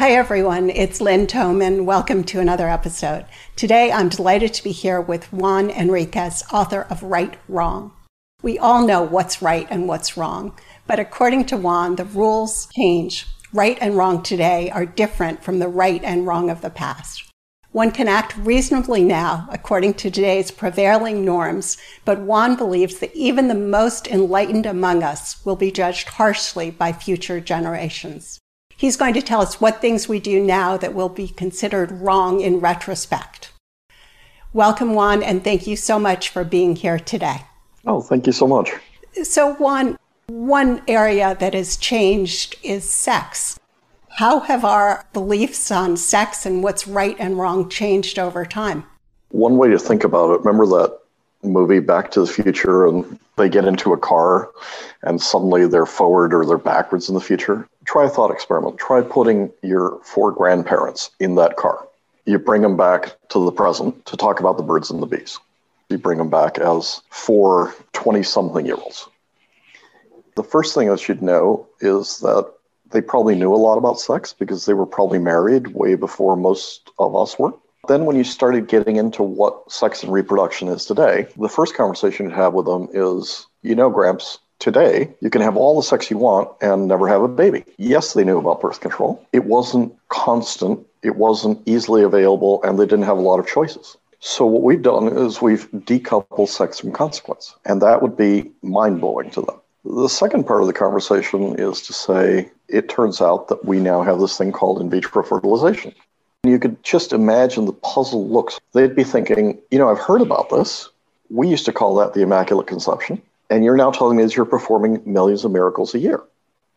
Hi, everyone. It's Lynn Thoman. Welcome to another episode. Today, I'm delighted to be here with Juan Enriquez, author of Right Wrong. We all know what's right and what's wrong, but according to Juan, the rules change. Right and wrong today are different from the right and wrong of the past. One can act reasonably now according to today's prevailing norms, but Juan believes that even the most enlightened among us will be judged harshly by future generations. He's going to tell us what things we do now that will be considered wrong in retrospect. Welcome, Juan, and thank you so much for being here today. Oh, thank you so much. So, Juan, one area that has changed is sex. How have our beliefs on sex and what's right and wrong changed over time? One way to think about it, remember that movie Back to the Future and they get into a car and suddenly they're forward or they're backwards in the future? Try a thought experiment. Try putting your four grandparents in that car. You bring them back to the present to talk about the birds and the bees. You bring them back as four 20 something year olds. The first thing that you'd know is that they probably knew a lot about sex because they were probably married way before most of us were. Then, when you started getting into what sex and reproduction is today, the first conversation you'd have with them is, you know, Gramps, today you can have all the sex you want and never have a baby. Yes, they knew about birth control. It wasn't constant, it wasn't easily available, and they didn't have a lot of choices. So, what we've done is we've decoupled sex from consequence, and that would be mind blowing to them. The second part of the conversation is to say it turns out that we now have this thing called in vitro fertilization. You could just imagine the puzzled looks. They'd be thinking, you know, I've heard about this. We used to call that the Immaculate Conception. And you're now telling me that you're performing millions of miracles a year.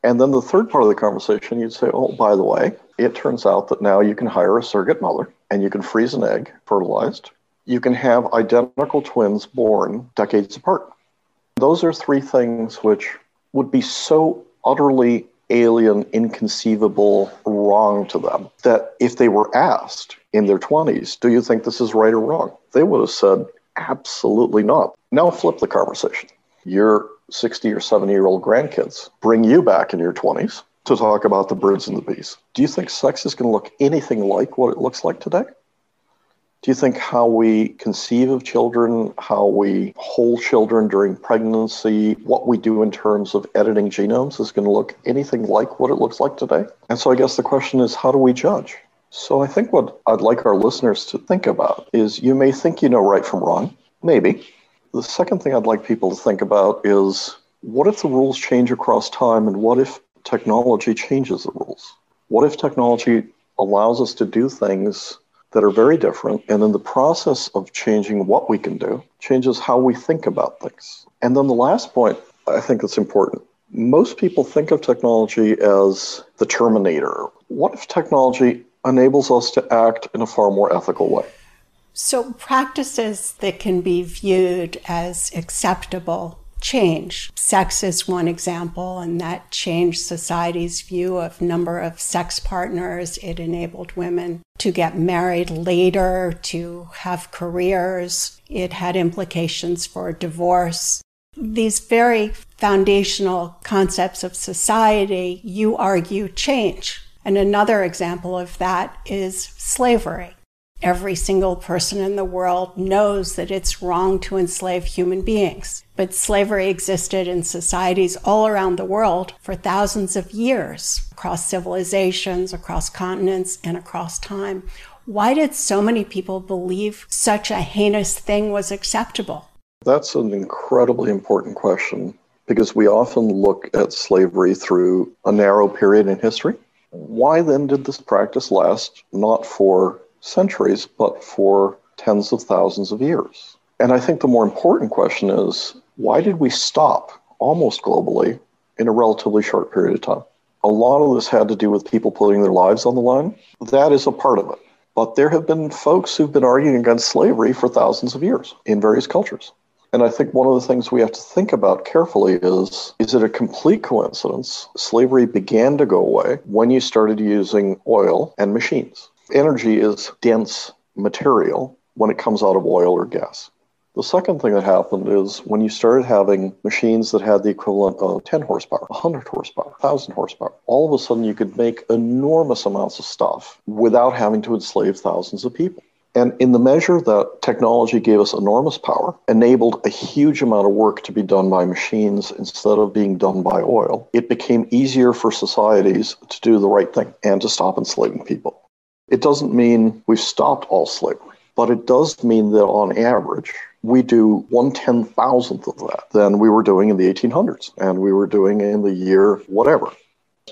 And then the third part of the conversation, you'd say, oh, by the way, it turns out that now you can hire a surrogate mother and you can freeze an egg fertilized. You can have identical twins born decades apart. Those are three things which would be so utterly alien, inconceivable, wrong to them. That if they were asked in their 20s, do you think this is right or wrong? They would have said, absolutely not. Now flip the conversation. Your 60 or 70 year old grandkids bring you back in your 20s to talk about the birds and the bees. Do you think sex is going to look anything like what it looks like today? Do you think how we conceive of children, how we hold children during pregnancy, what we do in terms of editing genomes is going to look anything like what it looks like today? And so I guess the question is how do we judge? So I think what I'd like our listeners to think about is you may think you know right from wrong, maybe. The second thing I'd like people to think about is what if the rules change across time and what if technology changes the rules? What if technology allows us to do things that are very different. And in the process of changing what we can do, changes how we think about things. And then the last point I think that's important. Most people think of technology as the terminator. What if technology enables us to act in a far more ethical way? So, practices that can be viewed as acceptable change. Sex is one example, and that changed society's view of number of sex partners. It enabled women to get married later, to have careers. It had implications for divorce. These very foundational concepts of society, you argue, change. And another example of that is slavery. Every single person in the world knows that it's wrong to enslave human beings. But slavery existed in societies all around the world for thousands of years, across civilizations, across continents, and across time. Why did so many people believe such a heinous thing was acceptable? That's an incredibly important question because we often look at slavery through a narrow period in history. Why then did this practice last not for centuries, but for tens of thousands of years. And I think the more important question is why did we stop almost globally in a relatively short period of time? A lot of this had to do with people putting their lives on the line. That is a part of it. But there have been folks who've been arguing against slavery for thousands of years in various cultures. And I think one of the things we have to think about carefully is is it a complete coincidence? Slavery began to go away when you started using oil and machines. Energy is dense material when it comes out of oil or gas. The second thing that happened is when you started having machines that had the equivalent of 10 horsepower, 100 horsepower, 1,000 horsepower, all of a sudden you could make enormous amounts of stuff without having to enslave thousands of people. And in the measure that technology gave us enormous power, enabled a huge amount of work to be done by machines instead of being done by oil, it became easier for societies to do the right thing and to stop enslaving people. It doesn't mean we've stopped all slavery, but it does mean that on average, we do one ten thousandth of that than we were doing in the 1800s and we were doing in the year whatever.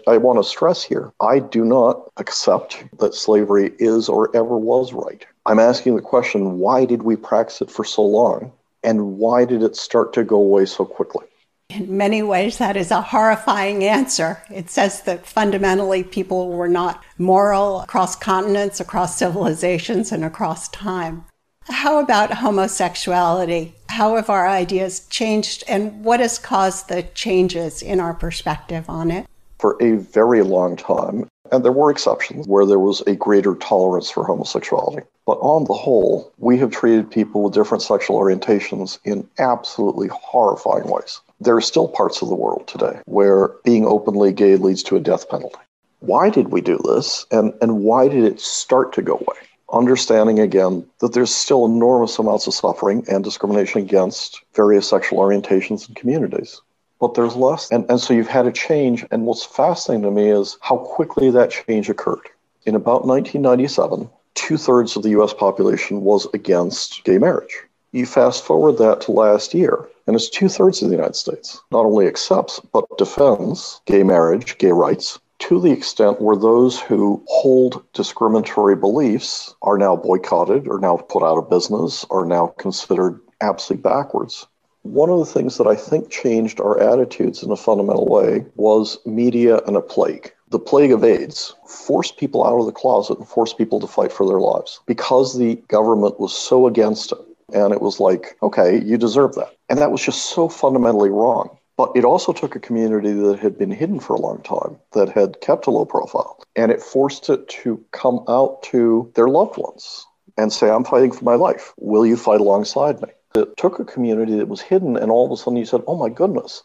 I want to stress here I do not accept that slavery is or ever was right. I'm asking the question why did we practice it for so long? And why did it start to go away so quickly? In many ways, that is a horrifying answer. It says that fundamentally people were not moral across continents, across civilizations, and across time. How about homosexuality? How have our ideas changed, and what has caused the changes in our perspective on it? For a very long time, and there were exceptions where there was a greater tolerance for homosexuality. But on the whole, we have treated people with different sexual orientations in absolutely horrifying ways. There are still parts of the world today where being openly gay leads to a death penalty. Why did we do this? And, and why did it start to go away? Understanding again that there's still enormous amounts of suffering and discrimination against various sexual orientations and communities but there's less. And, and so you've had a change. And what's fascinating to me is how quickly that change occurred. In about 1997, two thirds of the US population was against gay marriage. You fast forward that to last year, and it's two thirds of the United States not only accepts, but defends gay marriage, gay rights, to the extent where those who hold discriminatory beliefs are now boycotted, or now put out of business, are now considered absolutely backwards. One of the things that I think changed our attitudes in a fundamental way was media and a plague. The plague of AIDS forced people out of the closet and forced people to fight for their lives because the government was so against it. And it was like, okay, you deserve that. And that was just so fundamentally wrong. But it also took a community that had been hidden for a long time, that had kept a low profile, and it forced it to come out to their loved ones and say, I'm fighting for my life. Will you fight alongside me? It took a community that was hidden, and all of a sudden you said, oh my goodness,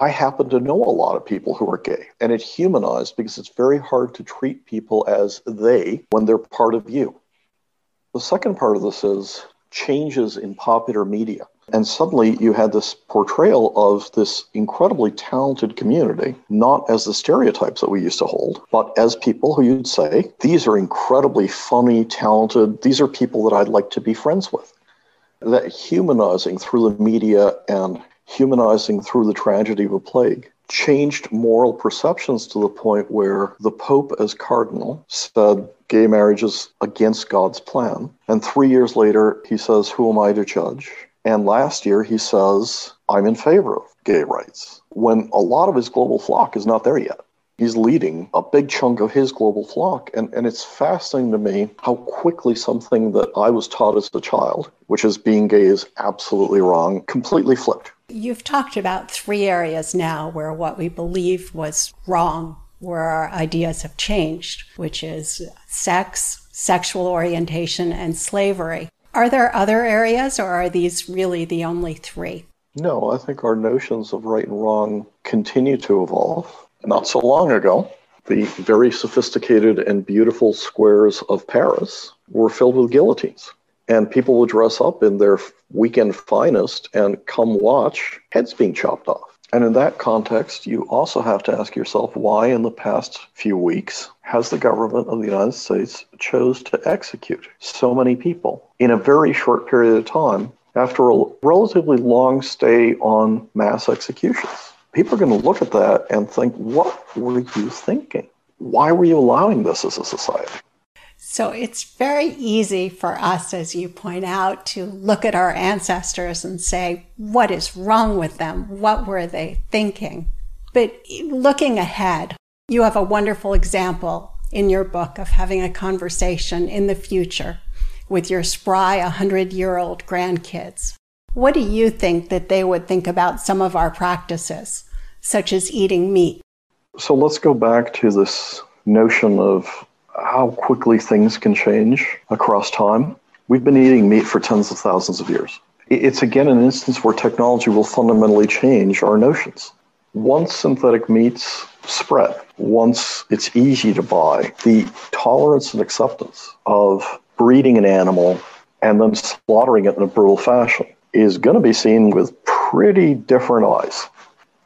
I happen to know a lot of people who are gay. And it humanized because it's very hard to treat people as they when they're part of you. The second part of this is changes in popular media. And suddenly you had this portrayal of this incredibly talented community, not as the stereotypes that we used to hold, but as people who you'd say, these are incredibly funny, talented, these are people that I'd like to be friends with that humanizing through the media and humanizing through the tragedy of a plague changed moral perceptions to the point where the Pope, as Cardinal, said gay marriage is against God's plan. And three years later, he says, Who am I to judge? And last year, he says, I'm in favor of gay rights, when a lot of his global flock is not there yet he's leading a big chunk of his global flock. And, and it's fascinating to me how quickly something that I was taught as a child, which is being gay is absolutely wrong, completely flipped. You've talked about three areas now where what we believe was wrong, where our ideas have changed, which is sex, sexual orientation, and slavery. Are there other areas, or are these really the only three? No, I think our notions of right and wrong continue to evolve not so long ago, the very sophisticated and beautiful squares of Paris were filled with guillotines. And people will dress up in their weekend finest and come watch heads being chopped off. And in that context, you also have to ask yourself why, in the past few weeks, has the government of the United States chose to execute so many people in a very short period of time after a relatively long stay on mass executions? people are going to look at that and think, what were you thinking? Why were you allowing this as a society? So it's very easy for us, as you point out, to look at our ancestors and say, what is wrong with them? What were they thinking? But looking ahead, you have a wonderful example in your book of having a conversation in the future with your spry 100 year old grandkids. What do you think that they would think about some of our practices, such as eating meat? So let's go back to this notion of how quickly things can change across time. We've been eating meat for tens of thousands of years. It's again an instance where technology will fundamentally change our notions. Once synthetic meats spread, once it's easy to buy, the tolerance and acceptance of breeding an animal and then slaughtering it in a brutal fashion is going to be seen with pretty different eyes.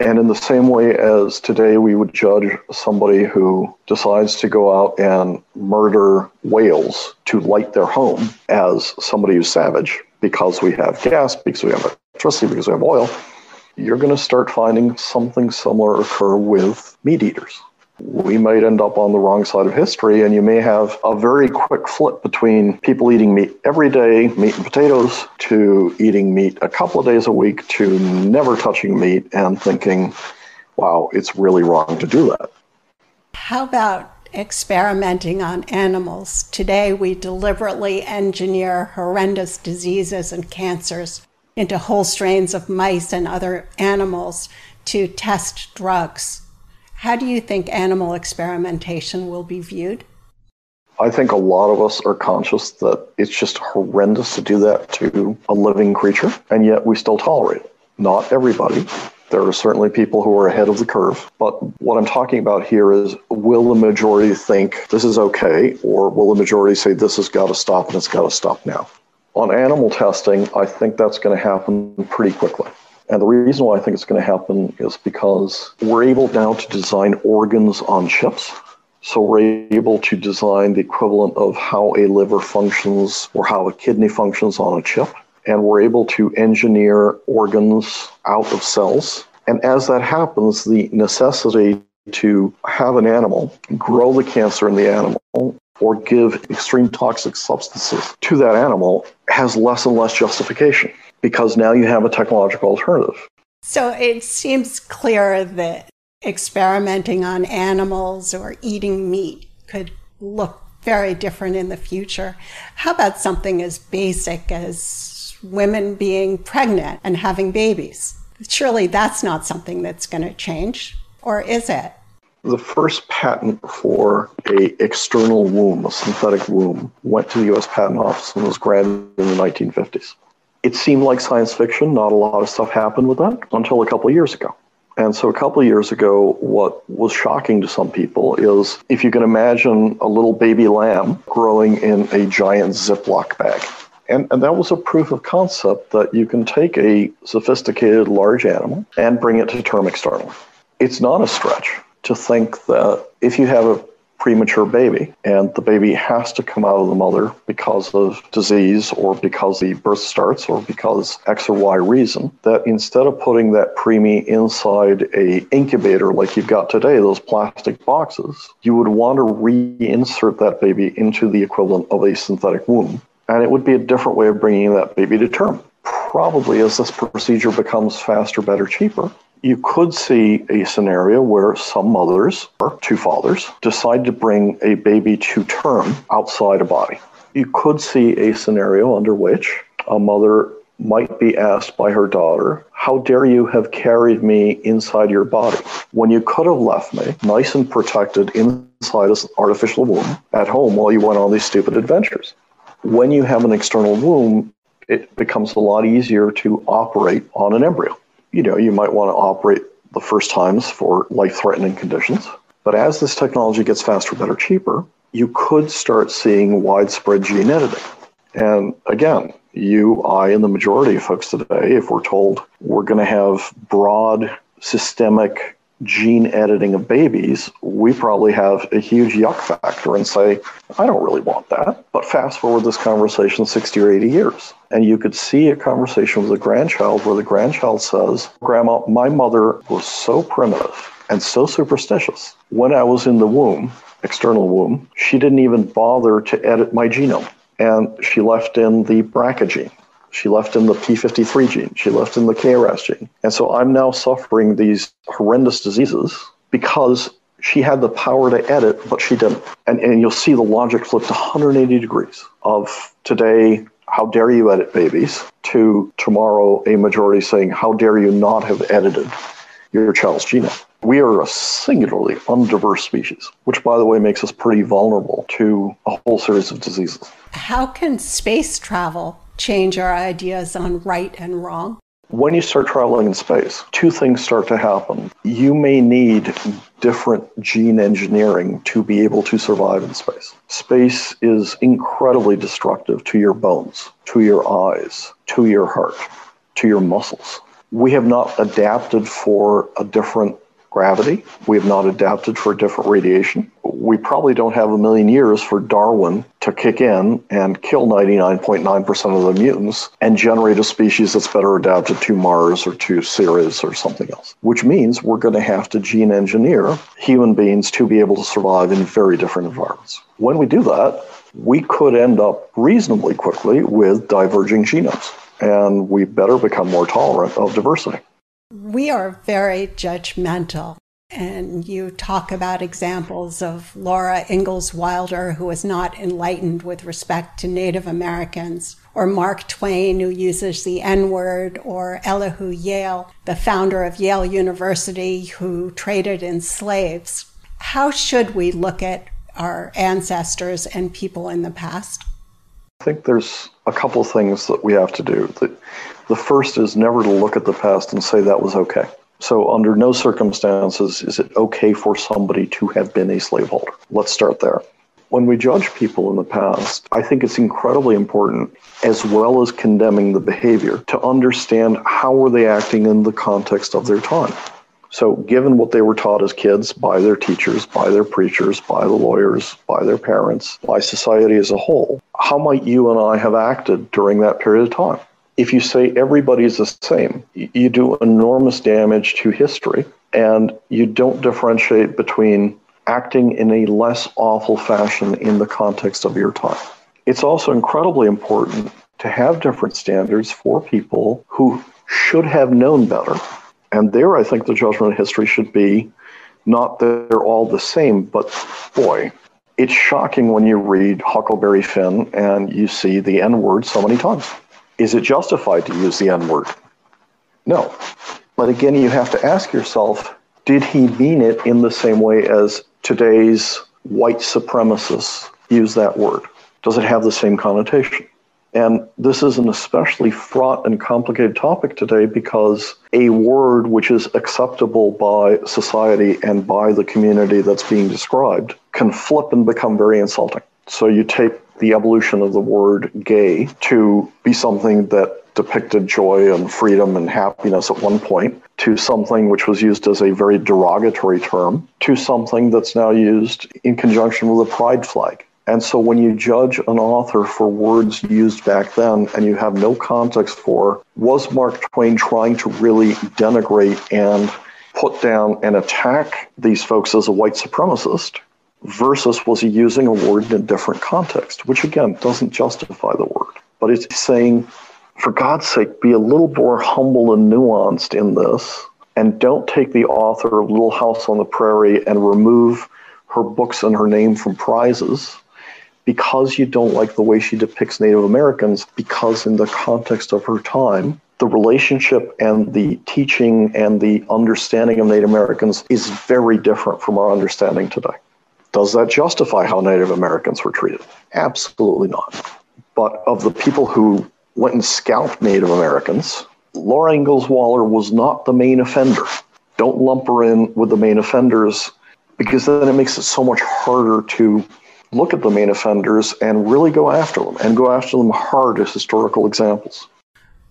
And in the same way as today we would judge somebody who decides to go out and murder whales to light their home as somebody who's savage because we have gas, because we have electricity, because we have oil, you're going to start finding something similar occur with meat eaters we might end up on the wrong side of history, and you may have a very quick flip between people eating meat every day, meat and potatoes, to eating meat a couple of days a week, to never touching meat and thinking, wow, it's really wrong to do that. How about experimenting on animals? Today, we deliberately engineer horrendous diseases and cancers into whole strains of mice and other animals to test drugs. How do you think animal experimentation will be viewed? I think a lot of us are conscious that it's just horrendous to do that to a living creature, and yet we still tolerate it. Not everybody. There are certainly people who are ahead of the curve. But what I'm talking about here is will the majority think this is okay, or will the majority say this has got to stop and it's got to stop now? On animal testing, I think that's going to happen pretty quickly. And the reason why I think it's going to happen is because we're able now to design organs on chips. So we're able to design the equivalent of how a liver functions or how a kidney functions on a chip. And we're able to engineer organs out of cells. And as that happens, the necessity to have an animal grow the cancer in the animal or give extreme toxic substances to that animal has less and less justification because now you have a technological alternative. So it seems clear that experimenting on animals or eating meat could look very different in the future. How about something as basic as women being pregnant and having babies? Surely that's not something that's going to change, or is it? The first patent for a external womb, a synthetic womb, went to the U.S. Patent Office and was granted in the 1950s it seemed like science fiction. Not a lot of stuff happened with that until a couple years ago. And so, a couple years ago, what was shocking to some people is if you can imagine a little baby lamb growing in a giant Ziploc bag. And, and that was a proof of concept that you can take a sophisticated large animal and bring it to term externally. It's not a stretch to think that if you have a premature baby, and the baby has to come out of the mother because of disease or because the birth starts or because X or Y reason, that instead of putting that preemie inside a incubator like you've got today, those plastic boxes, you would want to reinsert that baby into the equivalent of a synthetic womb. And it would be a different way of bringing that baby to term. Probably as this procedure becomes faster, better, cheaper, you could see a scenario where some mothers or two fathers decide to bring a baby to term outside a body. You could see a scenario under which a mother might be asked by her daughter, How dare you have carried me inside your body when you could have left me nice and protected inside an artificial womb at home while you went on these stupid adventures? When you have an external womb, it becomes a lot easier to operate on an embryo you know, you might want to operate the first times for life threatening conditions. But as this technology gets faster, better, cheaper, you could start seeing widespread gene editing. And again, you, I, and the majority of folks today, if we're told we're going to have broad systemic gene editing of babies, we probably have a huge yuck factor and say, I don't really want that. But fast forward this conversation 60 or 80 years, and you could see a conversation with a grandchild where the grandchild says, Grandma, my mother was so primitive and so superstitious. When I was in the womb, external womb, she didn't even bother to edit my genome. And she left in the BRCA gene she left in the P53 gene. She left in the KRAS gene. And so I'm now suffering these horrendous diseases because She had the power to edit, but she didn't. And, and you'll see the logic flipped 180 degrees of today, how dare you edit babies, to tomorrow, a majority saying, how dare you not have edited your child's genome. We are a singularly undiverse species, which, by the way, makes us pretty vulnerable to a whole series of diseases. How can space travel change our ideas on right and wrong? When you start traveling in space, two things start to happen. You may need different gene engineering to be able to survive in space. Space is incredibly destructive to your bones, to your eyes, to your heart, to your muscles. We have not adapted for a different gravity. We have not adapted for different radiation. We probably don't have a million years for Darwin to kick in and kill 99.9% of the mutants and generate a species that's better adapted to Mars or to Ceres or something else, which means we're going to have to gene engineer human beings to be able to survive in very different environments. When we do that, we could end up reasonably quickly with diverging genomes, and we better become more tolerant of diversity. We are very judgmental. And you talk about examples of Laura Ingalls Wilder, who was not enlightened with respect to Native Americans, or Mark Twain, who uses the N word, or Elihu Yale, the founder of Yale University, who traded in slaves. How should we look at our ancestors and people in the past? I think there's a couple things that we have to do. The first is never to look at the past and say that was okay. So, under no circumstances is it okay for somebody to have been a slaveholder. Let's start there. When we judge people in the past, I think it's incredibly important, as well as condemning the behavior, to understand how were they acting in the context of their time. So, given what they were taught as kids by their teachers, by their preachers, by the lawyers, by their parents, by society as a whole, how might you and I have acted during that period of time? If you say everybody's the same, you do enormous damage to history and you don't differentiate between acting in a less awful fashion in the context of your time. It's also incredibly important to have different standards for people who should have known better and there, I think the judgment of history should be not that they're all the same, but boy, it's shocking when you read Huckleberry Finn and you see the N word so many times. Is it justified to use the N word? No. But again, you have to ask yourself did he mean it in the same way as today's white supremacists use that word? Does it have the same connotation? And this is an especially fraught and complicated topic today because a word which is acceptable by society and by the community that's being described can flip and become very insulting. So you take the evolution of the word gay to be something that depicted joy and freedom and happiness at one point to something which was used as a very derogatory term to something that's now used in conjunction with a pride flag. And so when you judge an author for words used back then and you have no context for, was Mark Twain trying to really denigrate and put down and attack these folks as a white supremacist? Versus was he using a word in a different context, which again doesn't justify the word, but it's saying, for God's sake, be a little more humble and nuanced in this, and don't take the author of Little House on the Prairie and remove her books and her name from prizes because you don't like the way she depicts Native Americans, because in the context of her time, the relationship and the teaching and the understanding of Native Americans is very different from our understanding today. Does that justify how Native Americans were treated? Absolutely not. But of the people who went and scalped Native Americans, Laura Ingalls Wilder was not the main offender. Don't lump her in with the main offenders because then it makes it so much harder to look at the main offenders and really go after them and go after them hard as historical examples.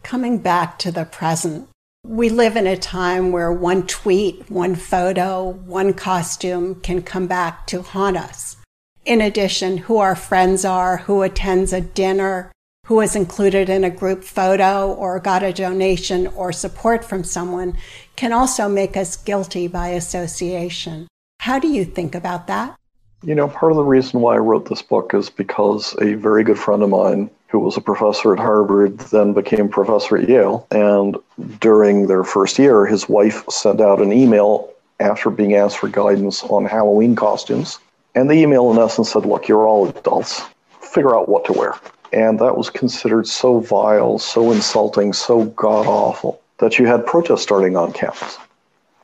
Coming back to the present, we live in a time where one tweet, one photo, one costume can come back to haunt us. In addition, who our friends are, who attends a dinner, who is included in a group photo or got a donation or support from someone can also make us guilty by association. How do you think about that? You know, part of the reason why I wrote this book is because a very good friend of mine who was a professor at Harvard then became professor at Yale. And during their first year, his wife sent out an email after being asked for guidance on Halloween costumes. And the email, in essence, said, Look, you're all adults. Figure out what to wear. And that was considered so vile, so insulting, so god awful that you had protests starting on campus.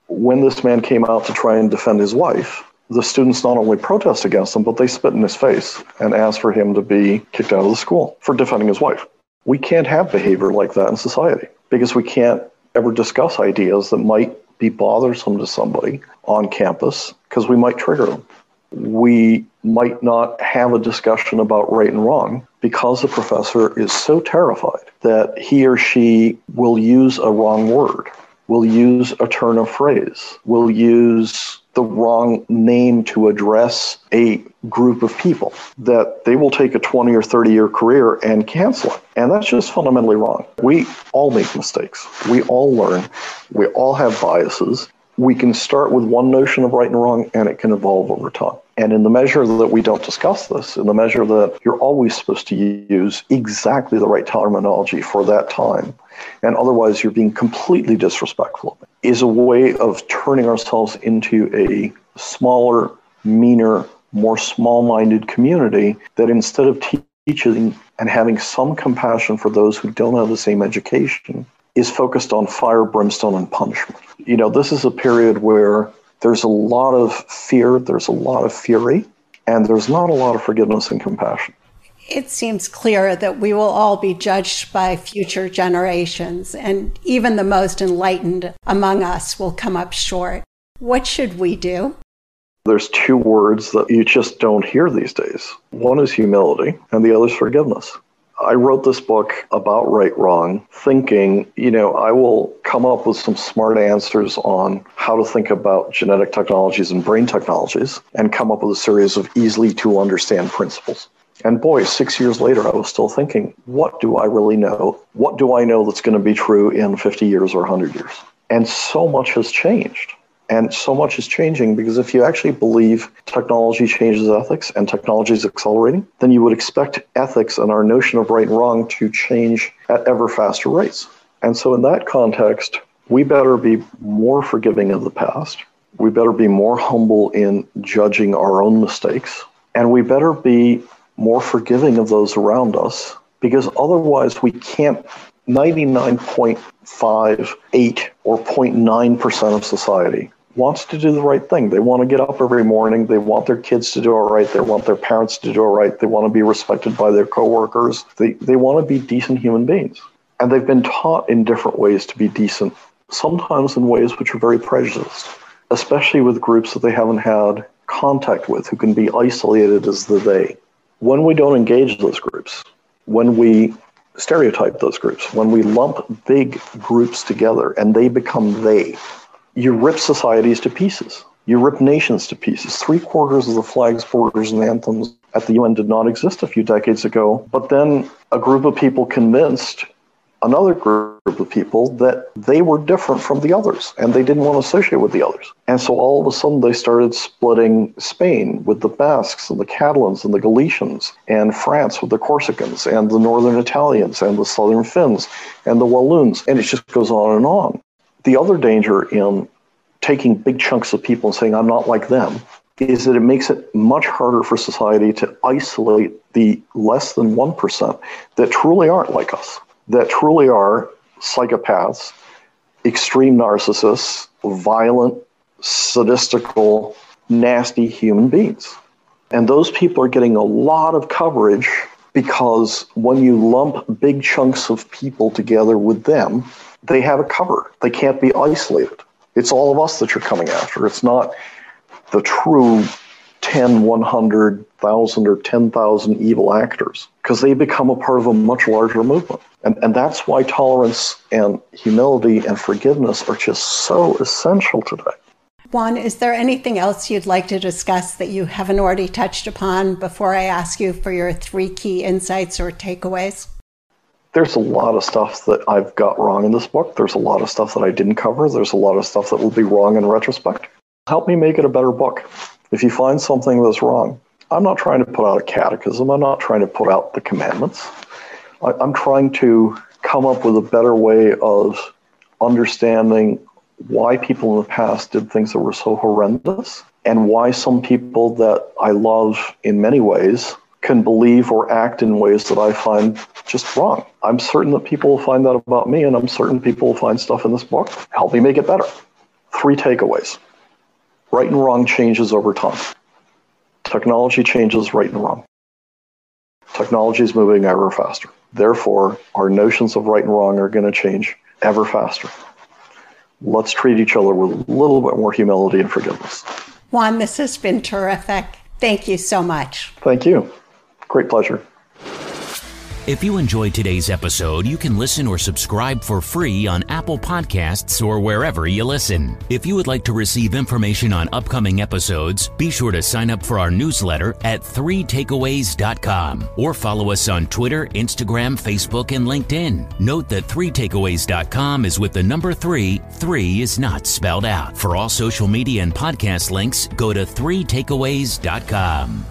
When this man came out to try and defend his wife, the students not only protest against him, but they spit in his face and ask for him to be kicked out of the school for defending his wife. We can't have behavior like that in society because we can't ever discuss ideas that might be bothersome to somebody on campus because we might trigger them we might not have a discussion about right and wrong because the professor is so terrified that he or she will use a wrong word, will use a turn of phrase, will use the wrong name to address a group of people, that they will take a 20 or 30 year career and cancel it. And that's just fundamentally wrong. We all make mistakes. We all learn. We all have biases we can start with one notion of right and wrong and it can evolve over time. And in the measure that we don't discuss this, in the measure that you're always supposed to use exactly the right terminology for that time, and otherwise you're being completely disrespectful, is a way of turning ourselves into a smaller, meaner, more small minded community that instead of teaching and having some compassion for those who don't have the same education, is focused on fire, brimstone, and punishment. You know, this is a period where there's a lot of fear, there's a lot of fury, and there's not a lot of forgiveness and compassion. It seems clear that we will all be judged by future generations, and even the most enlightened among us will come up short. What should we do? There's two words that you just don't hear these days. One is humility, and the other is forgiveness. I wrote this book about right wrong, thinking, you know, I will come up with some smart answers on how to think about genetic technologies and brain technologies and come up with a series of easily to understand principles. And boy, six years later, I was still thinking, what do I really know? What do I know that's going to be true in 50 years or 100 years? And so much has changed. And so much is changing because if you actually believe technology changes ethics and technology is accelerating, then you would expect ethics and our notion of right and wrong to change at ever faster rates. And so, in that context, we better be more forgiving of the past. We better be more humble in judging our own mistakes. And we better be more forgiving of those around us because otherwise we can't 99.58 or 0.9% of society wants to do the right thing. They want to get up every morning. They want their kids to do all right. They want their parents to do all right. They want to be respected by their coworkers. They, they want to be decent human beings. And they've been taught in different ways to be decent, sometimes in ways which are very prejudiced, especially with groups that they haven't had contact with who can be isolated as the they. When we don't engage those groups, when we stereotype those groups, when we lump big groups together and they become they, you rip societies to pieces. You rip nations to pieces. Three quarters of the flags, borders, and anthems at the UN did not exist a few decades ago. But then a group of people convinced another group of people that they were different from the others and they didn't want to associate with the others. And so all of a sudden they started splitting Spain with the Basques and the Catalans and the Galicians and France with the Corsicans and the Northern Italians and the Southern Finns and the Walloons. And it just goes on and on. The other danger in taking big chunks of people and saying, I'm not like them, is that it makes it much harder for society to isolate the less than 1% that truly aren't like us, that truly are psychopaths, extreme narcissists, violent, sadistical, nasty human beings. And those people are getting a lot of coverage because when you lump big chunks of people together with them, they have a cover. They can't be isolated. It's all of us that you're coming after. It's not the true 10, 100,000 or 10,000 evil actors because they become a part of a much larger movement. And, and that's why tolerance and humility and forgiveness are just so essential today. Juan, is there anything else you'd like to discuss that you haven't already touched upon before I ask you for your three key insights or takeaways? there's a lot of stuff that I've got wrong in this book. There's a lot of stuff that I didn't cover. There's a lot of stuff that will be wrong in retrospect. Help me make it a better book. If you find something that's wrong, I'm not trying to put out a catechism. I'm not trying to put out the commandments. I, I'm trying to come up with a better way of understanding why people in the past did things that were so horrendous and why some people that I love in many ways can believe or act in ways that I find just wrong. I'm certain that people will find that about me, and I'm certain people will find stuff in this book help me make it better. Three takeaways right and wrong changes over time. Technology changes right and wrong. Technology is moving ever faster. Therefore, our notions of right and wrong are going to change ever faster. Let's treat each other with a little bit more humility and forgiveness. Juan, this has been terrific. Thank you so much. Thank you. Great pleasure. If you enjoyed today's episode, you can listen or subscribe for free on Apple Podcasts or wherever you listen. If you would like to receive information on upcoming episodes, be sure to sign up for our newsletter at 3takeaways.com or follow us on Twitter, Instagram, Facebook, and LinkedIn. Note that 3takeaways.com is with the number 3, 3 is not spelled out. For all social media and podcast links, go to 3takeaways.com.